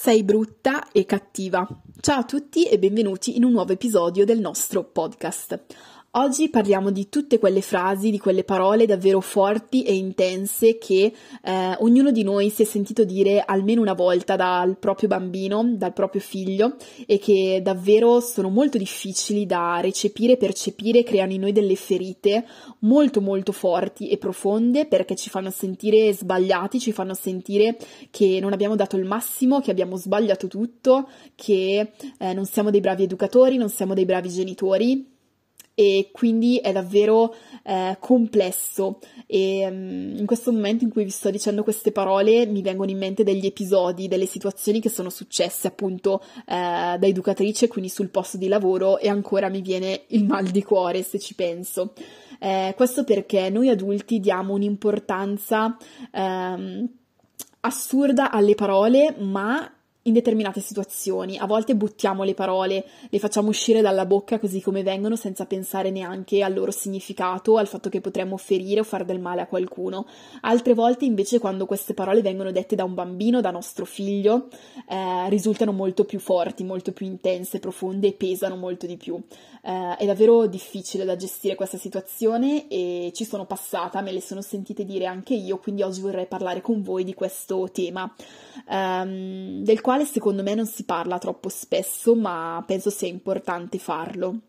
Sei brutta e cattiva. Ciao a tutti e benvenuti in un nuovo episodio del nostro podcast. Oggi parliamo di tutte quelle frasi, di quelle parole davvero forti e intense che eh, ognuno di noi si è sentito dire almeno una volta dal proprio bambino, dal proprio figlio e che davvero sono molto difficili da recepire, percepire, creano in noi delle ferite molto molto forti e profonde perché ci fanno sentire sbagliati, ci fanno sentire che non abbiamo dato il massimo, che abbiamo sbagliato tutto, che eh, non siamo dei bravi educatori, non siamo dei bravi genitori e quindi è davvero eh, complesso e um, in questo momento in cui vi sto dicendo queste parole mi vengono in mente degli episodi, delle situazioni che sono successe appunto eh, da educatrice, quindi sul posto di lavoro e ancora mi viene il mal di cuore se ci penso. Eh, questo perché noi adulti diamo un'importanza ehm, assurda alle parole, ma in determinate situazioni. A volte buttiamo le parole, le facciamo uscire dalla bocca così come vengono senza pensare neanche al loro significato, al fatto che potremmo ferire o fare del male a qualcuno. Altre volte invece quando queste parole vengono dette da un bambino, da nostro figlio, eh, risultano molto più forti, molto più intense, profonde e pesano molto di più. Eh, è davvero difficile da gestire questa situazione e ci sono passata, me le sono sentite dire anche io, quindi oggi vorrei parlare con voi di questo tema, ehm, del quale secondo me non si parla troppo spesso, ma penso sia importante farlo.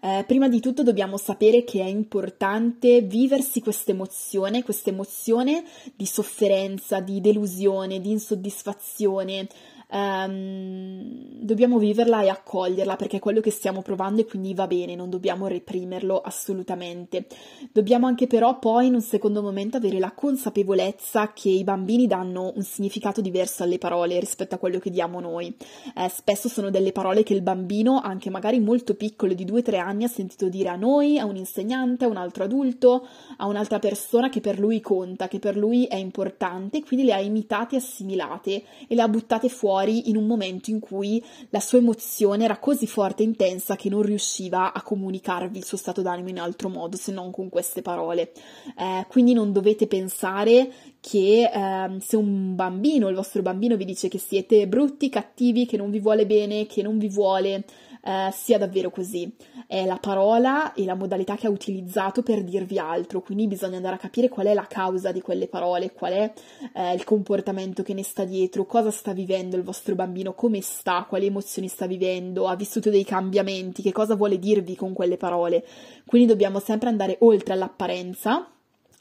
Eh, prima di tutto dobbiamo sapere che è importante viversi questa emozione, questa emozione di sofferenza, di delusione, di insoddisfazione, um, dobbiamo viverla e accoglierla perché è quello che stiamo provando e quindi va bene, non dobbiamo reprimerlo assolutamente. Dobbiamo anche però poi in un secondo momento avere la consapevolezza che i bambini danno un significato diverso alle parole rispetto a quello che diamo noi. Eh, spesso sono delle parole che il bambino, anche magari molto piccolo di 2-3 anni, ha sentito dire a noi, a un insegnante, a un altro adulto, a un'altra persona che per lui conta, che per lui è importante, quindi le ha imitate, assimilate e le ha buttate fuori fuori in un momento in cui la sua emozione era così forte e intensa che non riusciva a comunicarvi il suo stato d'animo in altro modo se non con queste parole. Eh, quindi non dovete pensare che eh, se un bambino, il vostro bambino vi dice che siete brutti, cattivi, che non vi vuole bene, che non vi vuole, eh, sia davvero così. È la parola e la modalità che ha utilizzato per dirvi altro, quindi bisogna andare a capire qual è la causa di quelle parole, qual è eh, il comportamento che ne sta dietro, cosa sta vivendo il vostro bambino, come sta, quali emozioni sta vivendo, ha vissuto dei cambiamenti, che cosa vuole dirvi con quelle parole. Quindi dobbiamo sempre andare oltre all'apparenza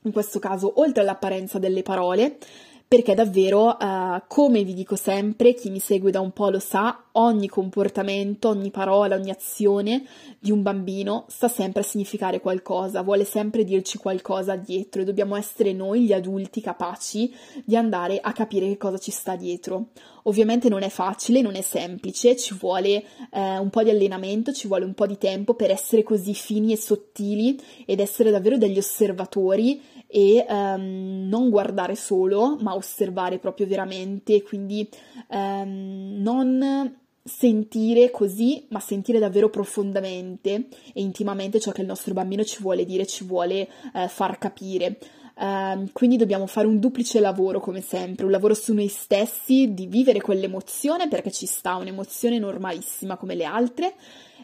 in questo caso oltre all'apparenza delle parole, perché davvero, uh, come vi dico sempre, chi mi segue da un po' lo sa, ogni comportamento, ogni parola, ogni azione di un bambino sta sempre a significare qualcosa, vuole sempre dirci qualcosa dietro e dobbiamo essere noi, gli adulti, capaci di andare a capire che cosa ci sta dietro. Ovviamente non è facile, non è semplice, ci vuole eh, un po' di allenamento, ci vuole un po' di tempo per essere così fini e sottili ed essere davvero degli osservatori e um, non guardare solo, ma osservare proprio veramente, quindi um, non sentire così, ma sentire davvero profondamente e intimamente ciò che il nostro bambino ci vuole dire, ci vuole uh, far capire. Uh, quindi dobbiamo fare un duplice lavoro come sempre, un lavoro su noi stessi, di vivere quell'emozione perché ci sta un'emozione normalissima come le altre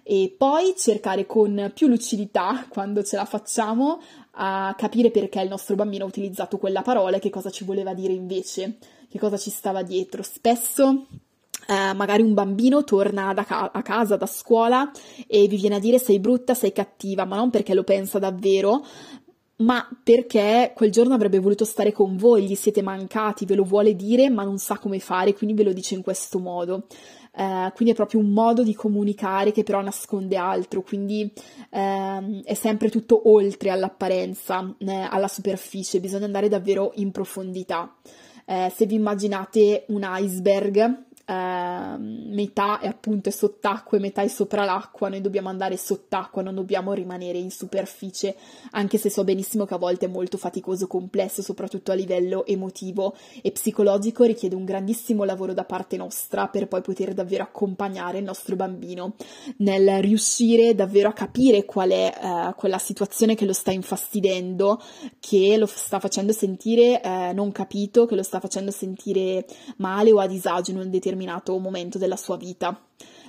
e poi cercare con più lucidità, quando ce la facciamo, a capire perché il nostro bambino ha utilizzato quella parola e che cosa ci voleva dire invece, che cosa ci stava dietro. Spesso eh, magari un bambino torna ca- a casa, da scuola e vi viene a dire sei brutta, sei cattiva, ma non perché lo pensa davvero, ma perché quel giorno avrebbe voluto stare con voi, gli siete mancati, ve lo vuole dire, ma non sa come fare, quindi ve lo dice in questo modo. Uh, quindi è proprio un modo di comunicare che però nasconde altro, quindi uh, è sempre tutto oltre all'apparenza, eh, alla superficie, bisogna andare davvero in profondità. Uh, se vi immaginate un iceberg, eh, metà è appunto è sott'acqua e metà è sopra l'acqua, noi dobbiamo andare sott'acqua, non dobbiamo rimanere in superficie, anche se so benissimo che a volte è molto faticoso, complesso, soprattutto a livello emotivo e psicologico, richiede un grandissimo lavoro da parte nostra per poi poter davvero accompagnare il nostro bambino nel riuscire davvero a capire qual è eh, quella situazione che lo sta infastidendo, che lo sta facendo sentire eh, non capito, che lo sta facendo sentire male o a disagio in un determinato momento della sua vita.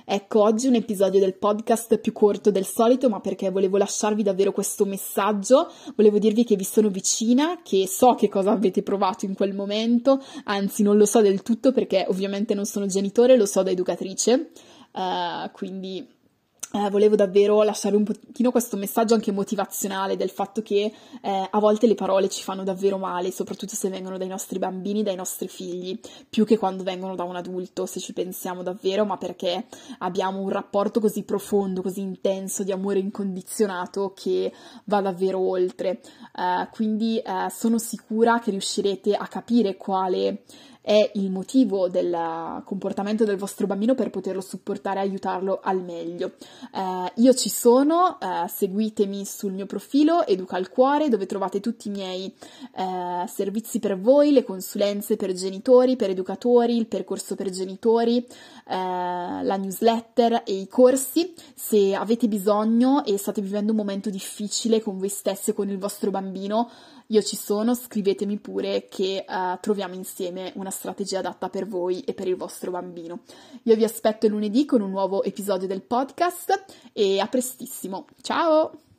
Ecco, oggi un episodio del podcast più corto del solito, ma perché volevo lasciarvi davvero questo messaggio, volevo dirvi che vi sono vicina, che so che cosa avete provato in quel momento, anzi non lo so del tutto perché ovviamente non sono genitore, lo so da educatrice, uh, quindi eh, volevo davvero lasciare un pochino questo messaggio anche motivazionale del fatto che eh, a volte le parole ci fanno davvero male, soprattutto se vengono dai nostri bambini, dai nostri figli, più che quando vengono da un adulto, se ci pensiamo davvero, ma perché abbiamo un rapporto così profondo, così intenso di amore incondizionato che va davvero oltre. Eh, quindi eh, sono sicura che riuscirete a capire quale è il motivo del comportamento del vostro bambino per poterlo supportare e aiutarlo al meglio. Eh, io ci sono, eh, seguitemi sul mio profilo Educa al Cuore dove trovate tutti i miei eh, servizi per voi, le consulenze per genitori, per educatori, il percorso per genitori, eh, la newsletter e i corsi. Se avete bisogno e state vivendo un momento difficile con voi stessi e con il vostro bambino, io ci sono, scrivetemi pure che uh, troviamo insieme una strategia adatta per voi e per il vostro bambino. Io vi aspetto lunedì con un nuovo episodio del podcast e a prestissimo. Ciao!